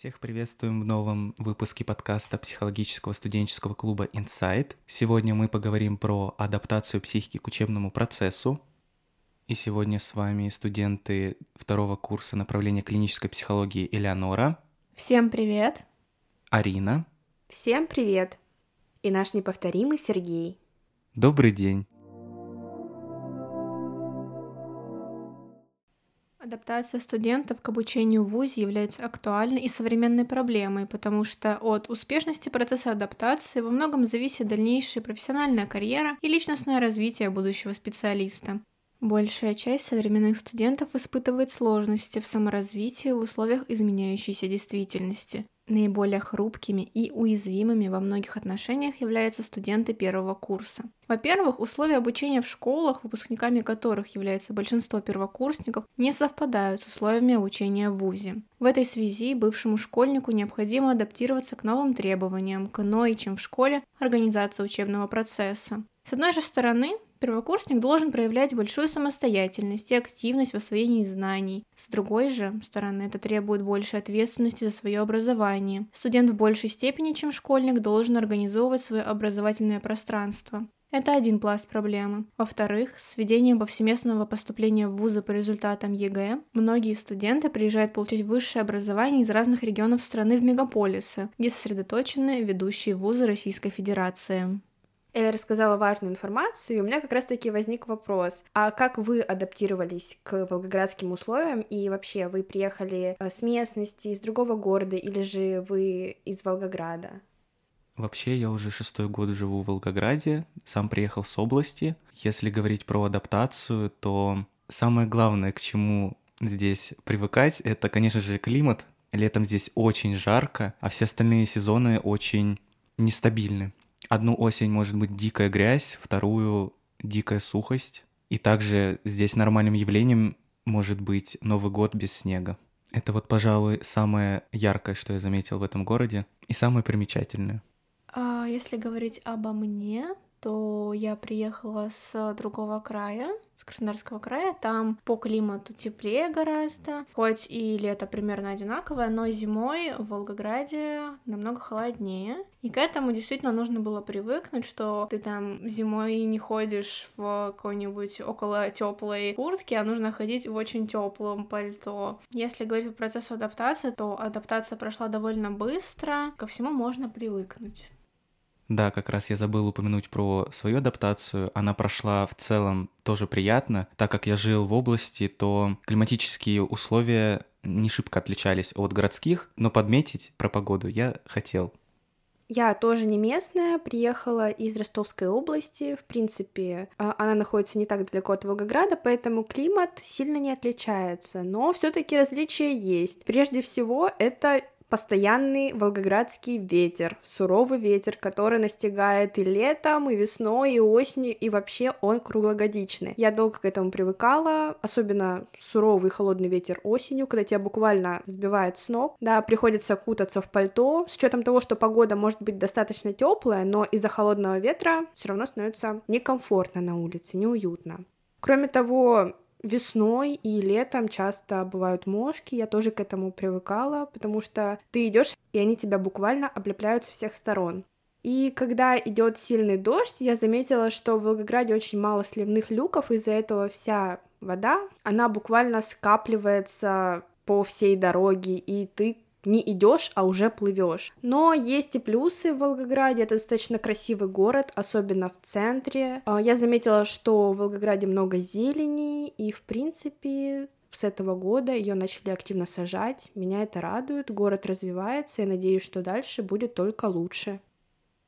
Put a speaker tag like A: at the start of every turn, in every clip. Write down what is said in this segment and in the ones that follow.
A: Всех приветствуем в новом выпуске подкаста психологического студенческого клуба Insight. Сегодня мы поговорим про адаптацию психики к учебному процессу. И сегодня с вами студенты второго курса направления клинической психологии Элеонора.
B: Всем привет.
A: Арина.
C: Всем привет. И наш неповторимый Сергей.
A: Добрый день.
B: Адаптация студентов к обучению в ВУЗе является актуальной и современной проблемой, потому что от успешности процесса адаптации во многом зависит дальнейшая профессиональная карьера и личностное развитие будущего специалиста. Большая часть современных студентов испытывает сложности в саморазвитии в условиях изменяющейся действительности. Наиболее хрупкими и уязвимыми во многих отношениях являются студенты первого курса. Во-первых, условия обучения в школах, выпускниками которых является большинство первокурсников, не совпадают с условиями обучения в ВУЗе. В этой связи бывшему школьнику необходимо адаптироваться к новым требованиям, к иной, чем в школе, организации учебного процесса. С одной же стороны, Первокурсник должен проявлять большую самостоятельность и активность в освоении знаний. С другой же стороны, это требует большей ответственности за свое образование. Студент в большей степени, чем школьник, должен организовывать свое образовательное пространство. Это один пласт проблемы. Во-вторых, с введением повсеместного поступления в вузы по результатам ЕГЭ, многие студенты приезжают получать высшее образование из разных регионов страны в мегаполисы, где сосредоточены ведущие вузы Российской Федерации.
C: Эля рассказала важную информацию, и у меня как раз-таки возник вопрос. А как вы адаптировались к волгоградским условиям, и вообще вы приехали э, с местности, из другого города, или же вы из Волгограда?
A: Вообще, я уже шестой год живу в Волгограде, сам приехал с области. Если говорить про адаптацию, то самое главное, к чему здесь привыкать, это, конечно же, климат. Летом здесь очень жарко, а все остальные сезоны очень нестабильны. Одну осень может быть дикая грязь, вторую дикая сухость. И также здесь нормальным явлением может быть Новый год без снега. Это вот, пожалуй, самое яркое, что я заметил в этом городе, и самое примечательное.
B: А если говорить обо мне, то я приехала с другого края, с Краснодарского края. Там по климату теплее гораздо, хоть и лето примерно одинаковое, но зимой в Волгограде намного холоднее. И к этому действительно нужно было привыкнуть, что ты там зимой не ходишь в какой-нибудь около теплой куртке, а нужно ходить в очень теплом пальто. Если говорить по процессу адаптации, то адаптация прошла довольно быстро, ко всему можно привыкнуть.
A: Да, как раз я забыл упомянуть про свою адаптацию. Она прошла в целом тоже приятно. Так как я жил в области, то климатические условия не шибко отличались от городских, но подметить про погоду я хотел.
C: Я тоже не местная, приехала из Ростовской области. В принципе, а, она находится не так далеко от Волгограда, поэтому климат сильно не отличается. Но все-таки различия есть. Прежде всего, это постоянный волгоградский ветер, суровый ветер, который настигает и летом, и весной, и осенью, и вообще он круглогодичный. Я долго к этому привыкала, особенно суровый холодный ветер осенью, когда тебя буквально сбивает с ног. Да, приходится кутаться в пальто, с учетом того, что погода может быть достаточно теплая, но из-за холодного ветра все равно становится некомфортно на улице, неуютно. Кроме того, Весной и летом часто бывают мошки, я тоже к этому привыкала, потому что ты идешь, и они тебя буквально облепляют со всех сторон. И когда идет сильный дождь, я заметила, что в Волгограде очень мало сливных люков, из-за этого вся вода, она буквально скапливается по всей дороге, и ты не идешь, а уже плывешь. Но есть и плюсы в Волгограде. Это достаточно красивый город, особенно в центре. А, я заметила, что в Волгограде много зелени, и в принципе с этого года ее начали активно сажать. Меня это радует. Город развивается, и надеюсь, что дальше будет только лучше.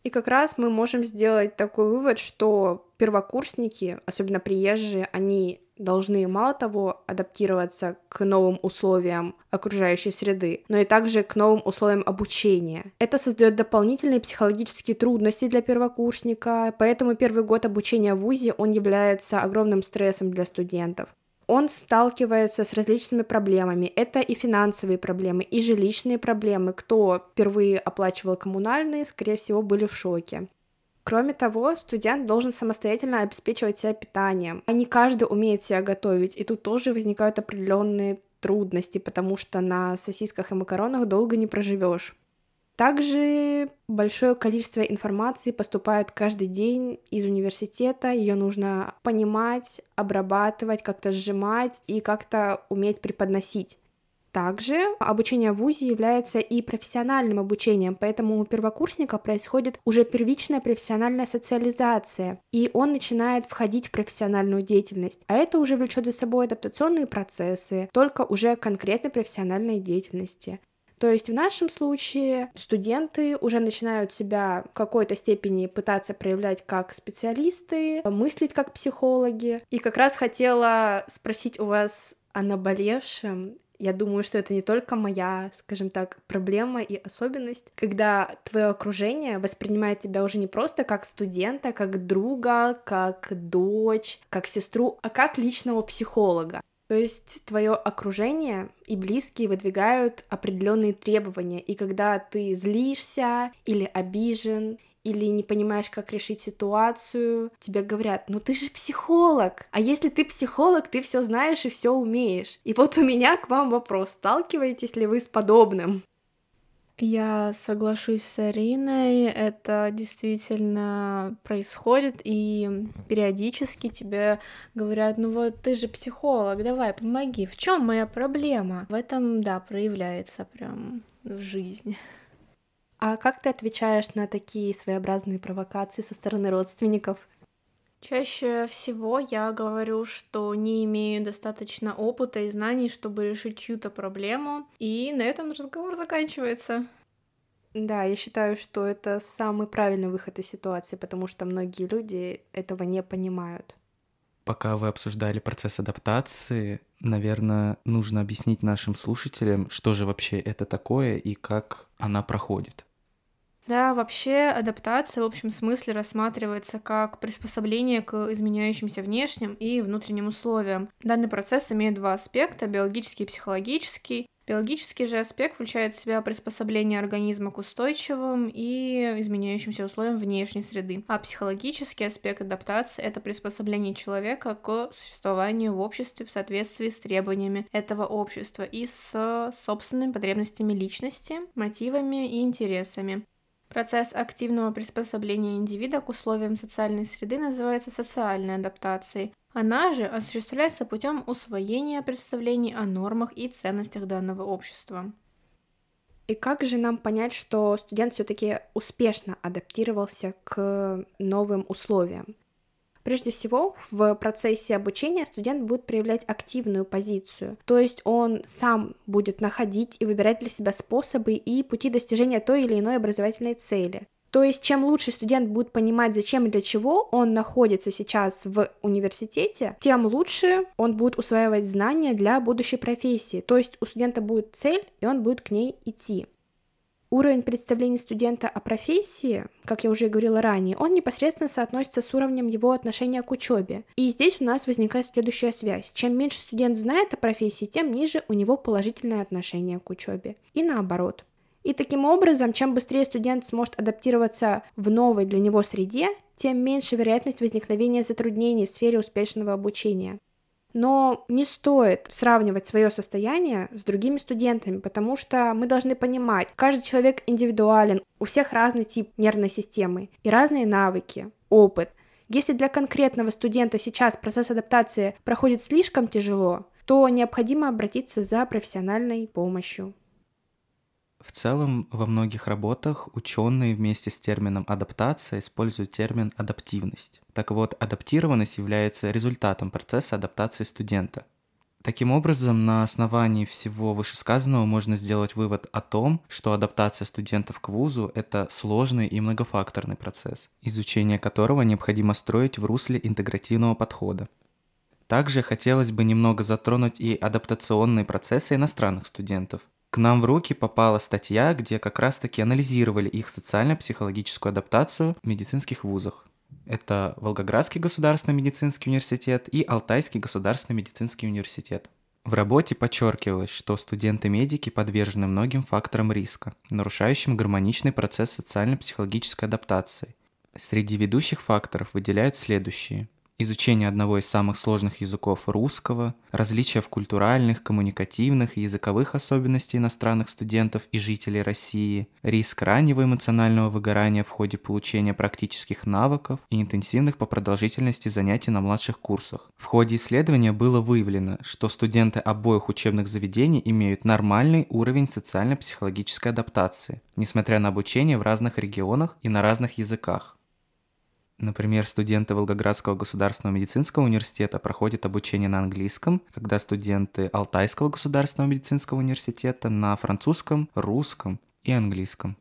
C: И как раз мы можем сделать такой вывод, что первокурсники, особенно приезжие, они должны мало того адаптироваться к новым условиям окружающей среды, но и также к новым условиям обучения. Это создает дополнительные психологические трудности для первокурсника, поэтому первый год обучения в ВУЗе он является огромным стрессом для студентов он сталкивается с различными проблемами. Это и финансовые проблемы, и жилищные проблемы. Кто впервые оплачивал коммунальные, скорее всего, были в шоке. Кроме того, студент должен самостоятельно обеспечивать себя питанием. А не каждый умеет себя готовить, и тут тоже возникают определенные трудности, потому что на сосисках и макаронах долго не проживешь. Также большое количество информации поступает каждый день из университета, ее нужно понимать, обрабатывать, как-то сжимать и как-то уметь преподносить. Также обучение в ВУЗе является и профессиональным обучением, поэтому у первокурсника происходит уже первичная профессиональная социализация, и он начинает входить в профессиональную деятельность. А это уже влечет за собой адаптационные процессы, только уже конкретной профессиональной деятельности. То есть в нашем случае студенты уже начинают себя в какой-то степени пытаться проявлять как специалисты, мыслить как психологи. И как раз хотела спросить у вас о наболевшем я думаю, что это не только моя, скажем так, проблема и особенность, когда твое окружение воспринимает тебя уже не просто как студента, как друга, как дочь, как сестру, а как личного психолога. То есть твое окружение и близкие выдвигают определенные требования, и когда ты злишься или обижен, или не понимаешь, как решить ситуацию, тебе говорят, ну ты же психолог, а если ты психолог, ты все знаешь и все умеешь. И вот у меня к вам вопрос, сталкиваетесь ли вы с подобным?
B: Я соглашусь с Ариной, это действительно происходит, и периодически тебе говорят, ну вот ты же психолог, давай помоги, в чем моя проблема? В этом, да, проявляется прям в жизни.
C: А как ты отвечаешь на такие своеобразные провокации со стороны родственников?
B: Чаще всего я говорю, что не имею достаточно опыта и знаний, чтобы решить чью-то проблему, и на этом разговор заканчивается.
C: Да, я считаю, что это самый правильный выход из ситуации, потому что многие люди этого не понимают.
A: Пока вы обсуждали процесс адаптации, наверное, нужно объяснить нашим слушателям, что же вообще это такое и как она проходит.
B: Да, вообще адаптация в общем смысле рассматривается как приспособление к изменяющимся внешним и внутренним условиям. Данный процесс имеет два аспекта – биологический и психологический. Биологический же аспект включает в себя приспособление организма к устойчивым и изменяющимся условиям внешней среды. А психологический аспект адаптации — это приспособление человека к существованию в обществе в соответствии с требованиями этого общества и с собственными потребностями личности, мотивами и интересами. Процесс активного приспособления индивида к условиям социальной среды называется социальной адаптацией. Она же осуществляется путем усвоения представлений о нормах и ценностях данного общества.
C: И как же нам понять, что студент все-таки успешно адаптировался к новым условиям? Прежде всего, в процессе обучения студент будет проявлять активную позицию, то есть он сам будет находить и выбирать для себя способы и пути достижения той или иной образовательной цели. То есть, чем лучше студент будет понимать, зачем и для чего он находится сейчас в университете, тем лучше он будет усваивать знания для будущей профессии. То есть, у студента будет цель, и он будет к ней идти. Уровень представлений студента о профессии, как я уже говорила ранее, он непосредственно соотносится с уровнем его отношения к учебе. И здесь у нас возникает следующая связь. Чем меньше студент знает о профессии, тем ниже у него положительное отношение к учебе. И наоборот. И таким образом, чем быстрее студент сможет адаптироваться в новой для него среде, тем меньше вероятность возникновения затруднений в сфере успешного обучения. Но не стоит сравнивать свое состояние с другими студентами, потому что мы должны понимать, каждый человек индивидуален, у всех разный тип нервной системы и разные навыки, опыт. Если для конкретного студента сейчас процесс адаптации проходит слишком тяжело, то необходимо обратиться за профессиональной помощью.
A: В целом, во многих работах ученые вместе с термином адаптация используют термин адаптивность. Так вот, адаптированность является результатом процесса адаптации студента. Таким образом, на основании всего вышесказанного можно сделать вывод о том, что адаптация студентов к вузу – это сложный и многофакторный процесс, изучение которого необходимо строить в русле интегративного подхода. Также хотелось бы немного затронуть и адаптационные процессы иностранных студентов. К нам в руки попала статья, где как раз-таки анализировали их социально-психологическую адаптацию в медицинских вузах. Это Волгоградский государственный медицинский университет и Алтайский государственный медицинский университет. В работе подчеркивалось, что студенты-медики подвержены многим факторам риска, нарушающим гармоничный процесс социально-психологической адаптации. Среди ведущих факторов выделяют следующие. Изучение одного из самых сложных языков русского, различия в культуральных, коммуникативных и языковых особенностей иностранных студентов и жителей России, риск раннего эмоционального выгорания в ходе получения практических навыков и интенсивных по продолжительности занятий на младших курсах. В ходе исследования было выявлено, что студенты обоих учебных заведений имеют нормальный уровень социально-психологической адаптации, несмотря на обучение в разных регионах и на разных языках. Например, студенты Волгоградского государственного медицинского университета проходят обучение на английском, когда студенты Алтайского государственного медицинского университета на французском, русском и английском.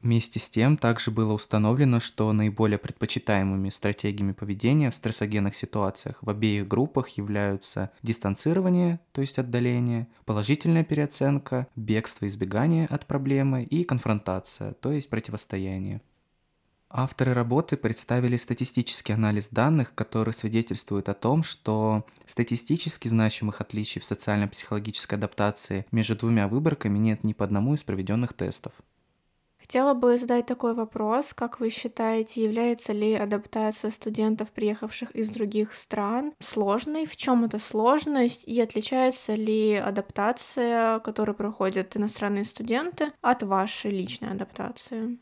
A: Вместе с тем, также было установлено, что наиболее предпочитаемыми стратегиями поведения в стрессогенных ситуациях в обеих группах являются дистанцирование, то есть отдаление, положительная переоценка, бегство избегание от проблемы и конфронтация, то есть противостояние. Авторы работы представили статистический анализ данных, который свидетельствует о том, что статистически значимых отличий в социально-психологической адаптации между двумя выборками нет ни по одному из проведенных тестов.
B: Хотела бы задать такой вопрос. Как вы считаете, является ли адаптация студентов, приехавших из других стран, сложной? В чем эта сложность? И отличается ли адаптация, которую проходят иностранные студенты, от вашей личной адаптации?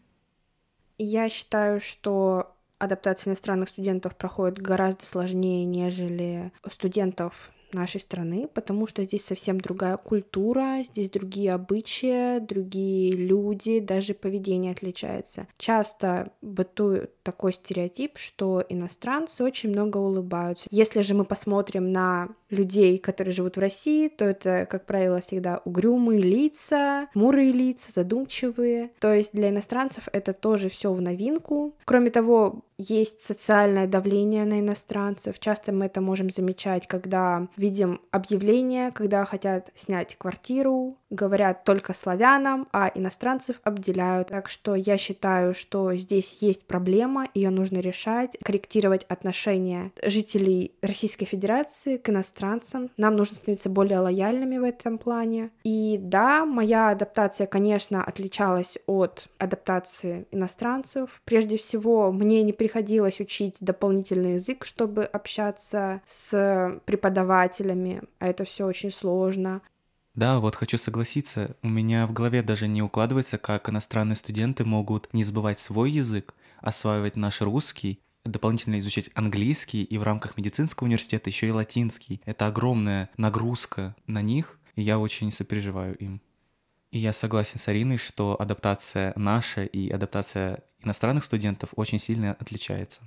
C: Я считаю, что адаптация иностранных студентов проходит гораздо сложнее, нежели студентов нашей страны, потому что здесь совсем другая культура, здесь другие обычаи, другие люди, даже поведение отличается. Часто бытует такой стереотип, что иностранцы очень много улыбаются. Если же мы посмотрим на людей, которые живут в России, то это, как правило, всегда угрюмые лица, мурые лица, задумчивые. То есть для иностранцев это тоже все в новинку. Кроме того, есть социальное давление на иностранцев. Часто мы это можем замечать, когда видим объявления, когда хотят снять квартиру, говорят только славянам, а иностранцев обделяют. Так что я считаю, что здесь есть проблема, ее нужно решать, корректировать отношения жителей Российской Федерации к иностранцам. Нам нужно становиться более лояльными в этом плане. И да, моя адаптация, конечно, отличалась от адаптации иностранцев. Прежде всего, мне не приходилось учить дополнительный язык, чтобы общаться с преподавателями, а это все очень сложно.
A: Да, вот хочу согласиться, у меня в голове даже не укладывается, как иностранные студенты могут не забывать свой язык, осваивать наш русский, дополнительно изучать английский и в рамках медицинского университета еще и латинский. Это огромная нагрузка на них, и я очень сопереживаю им. И я согласен с Ариной, что адаптация наша и адаптация иностранных студентов очень сильно отличается.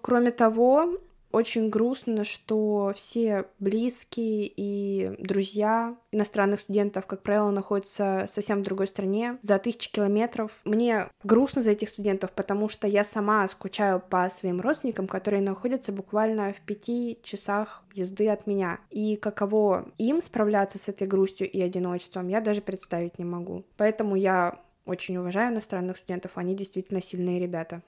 C: Кроме того, очень грустно, что все близкие и друзья иностранных студентов, как правило, находятся совсем в другой стране, за тысячи километров. Мне грустно за этих студентов, потому что я сама скучаю по своим родственникам, которые находятся буквально в пяти часах езды от меня. И каково им справляться с этой грустью и одиночеством, я даже представить не могу. Поэтому я очень уважаю иностранных студентов, они действительно сильные ребята.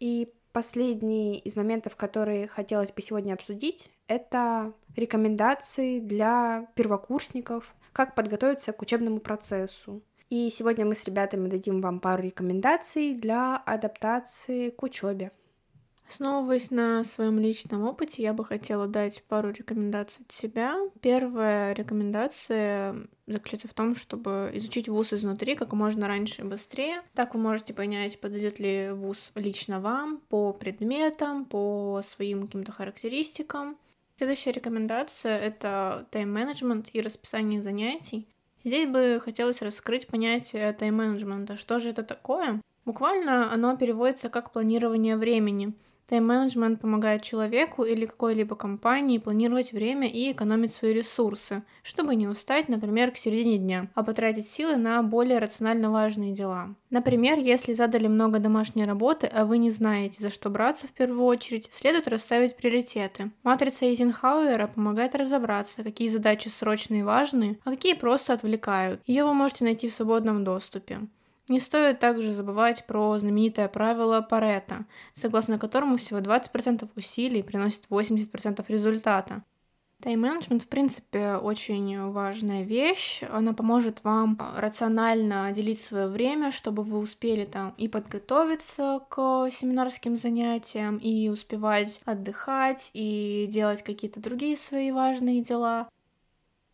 C: И Последний из моментов, которые хотелось бы сегодня обсудить, это рекомендации для первокурсников, как подготовиться к учебному процессу. И сегодня мы с ребятами дадим вам пару рекомендаций для адаптации к учебе.
B: Основываясь на своем личном опыте, я бы хотела дать пару рекомендаций от себя. Первая рекомендация заключается в том, чтобы изучить вуз изнутри как можно раньше и быстрее. Так вы можете понять, подойдет ли вуз лично вам по предметам, по своим каким-то характеристикам. Следующая рекомендация — это тайм-менеджмент и расписание занятий. Здесь бы хотелось раскрыть понятие тайм-менеджмента. Что же это такое? Буквально оно переводится как планирование времени — Тайм-менеджмент помогает человеку или какой-либо компании планировать время и экономить свои ресурсы, чтобы не устать, например, к середине дня, а потратить силы на более рационально важные дела. Например, если задали много домашней работы, а вы не знаете, за что браться в первую очередь, следует расставить приоритеты. Матрица Эйзенхауэра помогает разобраться, какие задачи срочные и важные, а какие просто отвлекают. Ее вы можете найти в свободном доступе. Не стоит также забывать про знаменитое правило Паретта, согласно которому всего 20% усилий приносит 80% результата. Тайм-менеджмент, в принципе, очень важная вещь. Она поможет вам рационально делить свое время, чтобы вы успели там и подготовиться к семинарским занятиям, и успевать отдыхать, и делать какие-то другие свои важные дела.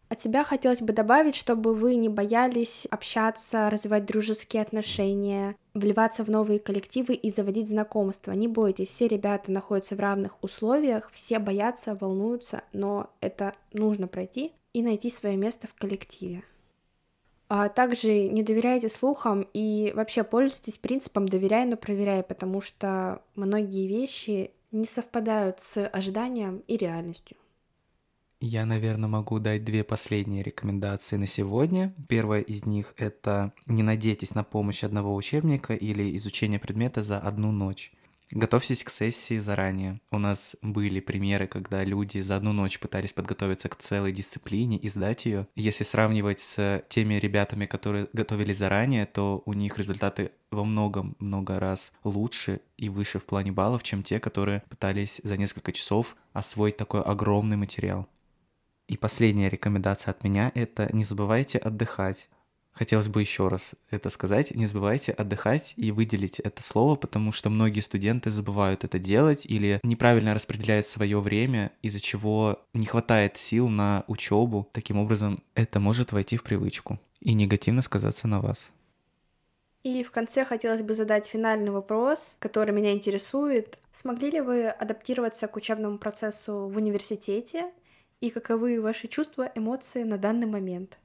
C: От тебя хотелось бы добавить, чтобы вы не боялись общаться, развивать дружеские отношения, вливаться в новые коллективы и заводить знакомства. Не бойтесь, все ребята находятся в равных условиях, все боятся, волнуются, но это нужно пройти и найти свое место в коллективе. А также не доверяйте слухам и вообще пользуйтесь принципом «доверяй, но проверяй», потому что многие вещи не совпадают с ожиданием и реальностью.
A: Я, наверное, могу дать две последние рекомендации на сегодня. Первая из них — это не надейтесь на помощь одного учебника или изучение предмета за одну ночь. Готовьтесь к сессии заранее. У нас были примеры, когда люди за одну ночь пытались подготовиться к целой дисциплине и сдать ее. Если сравнивать с теми ребятами, которые готовились заранее, то у них результаты во многом много раз лучше и выше в плане баллов, чем те, которые пытались за несколько часов освоить такой огромный материал. И последняя рекомендация от меня — это не забывайте отдыхать. Хотелось бы еще раз это сказать. Не забывайте отдыхать и выделить это слово, потому что многие студенты забывают это делать или неправильно распределяют свое время, из-за чего не хватает сил на учебу. Таким образом, это может войти в привычку и негативно сказаться на вас.
C: И в конце хотелось бы задать финальный вопрос, который меня интересует. Смогли ли вы адаптироваться к учебному процессу в университете и каковы ваши чувства, эмоции на данный момент.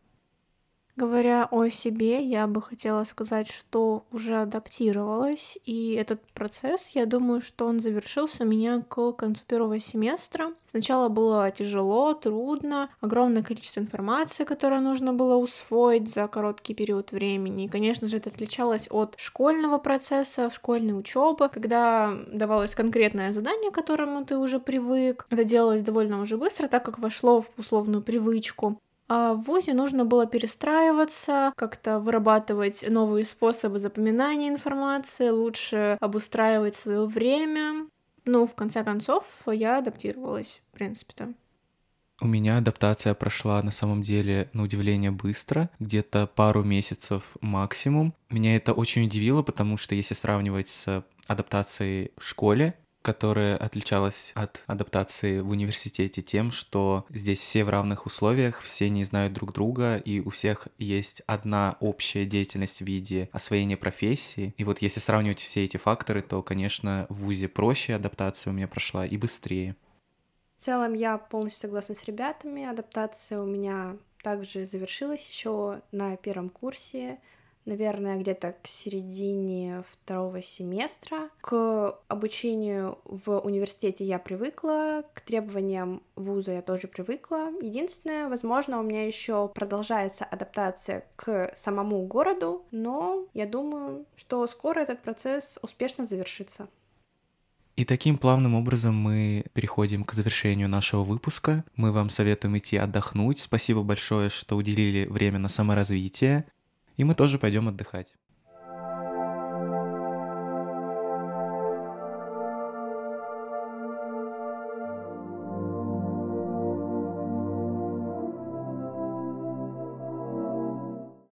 B: Говоря о себе, я бы хотела сказать, что уже адаптировалась, и этот процесс, я думаю, что он завершился у меня к концу первого семестра. Сначала было тяжело, трудно, огромное количество информации, которое нужно было усвоить за короткий период времени. И, конечно же, это отличалось от школьного процесса, школьной учебы, когда давалось конкретное задание, к которому ты уже привык. Это делалось довольно уже быстро, так как вошло в условную привычку. А в ВУЗе нужно было перестраиваться, как-то вырабатывать новые способы запоминания информации, лучше обустраивать свое время. Ну, в конце концов, я адаптировалась, в принципе-то.
A: У меня адаптация прошла на самом деле, на удивление, быстро, где-то пару месяцев максимум. Меня это очень удивило, потому что если сравнивать с адаптацией в школе, которая отличалась от адаптации в университете тем, что здесь все в равных условиях, все не знают друг друга, и у всех есть одна общая деятельность в виде освоения профессии. И вот если сравнивать все эти факторы, то, конечно, в ВУЗе проще адаптация у меня прошла и быстрее.
C: В целом я полностью согласна с ребятами. Адаптация у меня также завершилась еще на первом курсе наверное, где-то к середине второго семестра. К обучению в университете я привыкла, к требованиям вуза я тоже привыкла. Единственное, возможно, у меня еще продолжается адаптация к самому городу, но я думаю, что скоро этот процесс успешно завершится.
A: И таким плавным образом мы переходим к завершению нашего выпуска. Мы вам советуем идти отдохнуть. Спасибо большое, что уделили время на саморазвитие и мы тоже пойдем отдыхать.